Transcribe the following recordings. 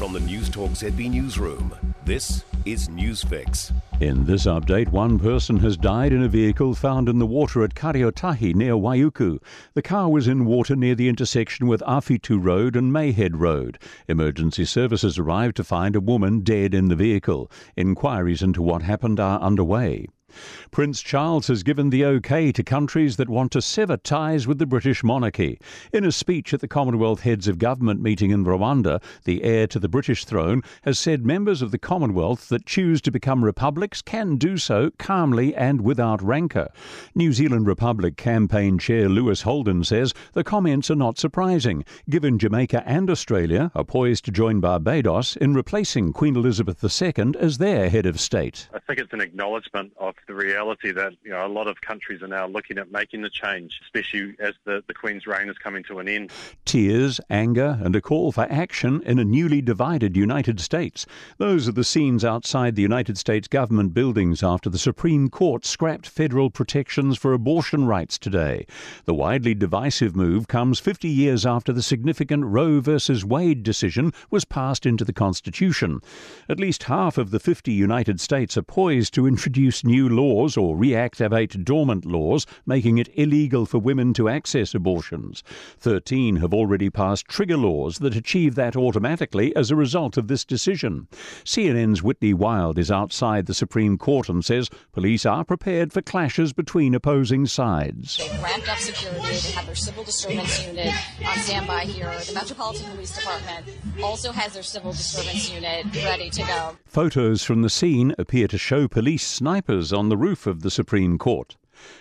From the Newstalk ZB Newsroom, this is Newsfix. In this update, one person has died in a vehicle found in the water at Karioitahi near Waiuku. The car was in water near the intersection with Afitu Road and Mayhead Road. Emergency services arrived to find a woman dead in the vehicle. Inquiries into what happened are underway. Prince Charles has given the OK to countries that want to sever ties with the British monarchy. In a speech at the Commonwealth Heads of Government meeting in Rwanda, the heir to the British throne has said members of the Commonwealth that choose to become republics can do so calmly and without rancour. New Zealand Republic campaign chair Lewis Holden says the comments are not surprising, given Jamaica and Australia are poised to join Barbados in replacing Queen Elizabeth II as their head of state. I think it's an acknowledgement of the reality that you know a lot of countries are now looking at making the change, especially as the, the Queen's reign is coming to an end. Tears, anger, and a call for action in a newly divided United States. Those are the scenes outside the United States government buildings after the Supreme Court scrapped federal protections for abortion rights today. The widely divisive move comes 50 years after the significant Roe v. Wade decision was passed into the Constitution. At least half of the 50 United States are poised to introduce new laws or reactivate dormant laws making it illegal for women to access abortions. 13 have already passed trigger laws that achieve that automatically as a result of this decision. CNN's Whitney Wild is outside the Supreme Court and says police are prepared for clashes between opposing sides. They've ramped up security. They have their civil disturbance unit on standby here. The Metropolitan Police Department also has their civil disturbance unit ready to go. Photos from the scene appear to show police snipers on the roof of the Supreme Court.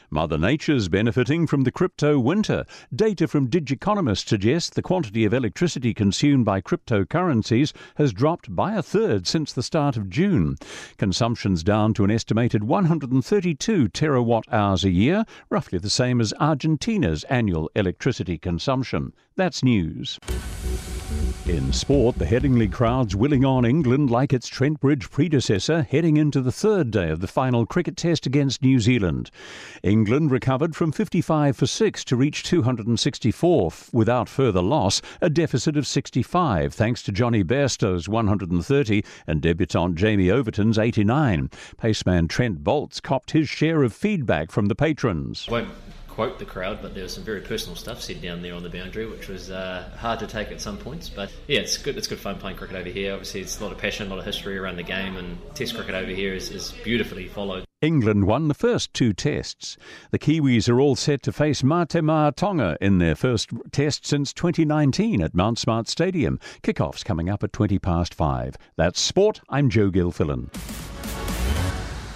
Mother Nature's benefiting from the crypto winter. Data from Digiconomist suggests the quantity of electricity consumed by cryptocurrencies has dropped by a third since the start of June. Consumption's down to an estimated 132 terawatt hours a year, roughly the same as Argentina's annual electricity consumption. That's news. In sport, the Headingley crowd's willing on England like its Trent Bridge predecessor, heading into the third day of the final cricket test against New Zealand. England recovered from 55 for 6 to reach 264 without further loss, a deficit of 65 thanks to Jonny Bairstow's 130 and debutant Jamie Overton's 89. Paceman Trent Boult's copped his share of feedback from the patrons. Won't quote the crowd, but there was some very personal stuff said down there on the boundary, which was uh, hard to take at some points. But yeah, it's good. It's good fun playing cricket over here. Obviously, it's a lot of passion, a lot of history around the game, and Test cricket over here is, is beautifully followed. England won the first two tests. The Kiwis are all set to face Mate Tonga in their first test since 2019 at Mount Smart Stadium. Kickoffs coming up at 20 past five. That's sport. I'm Joe Gilfillan.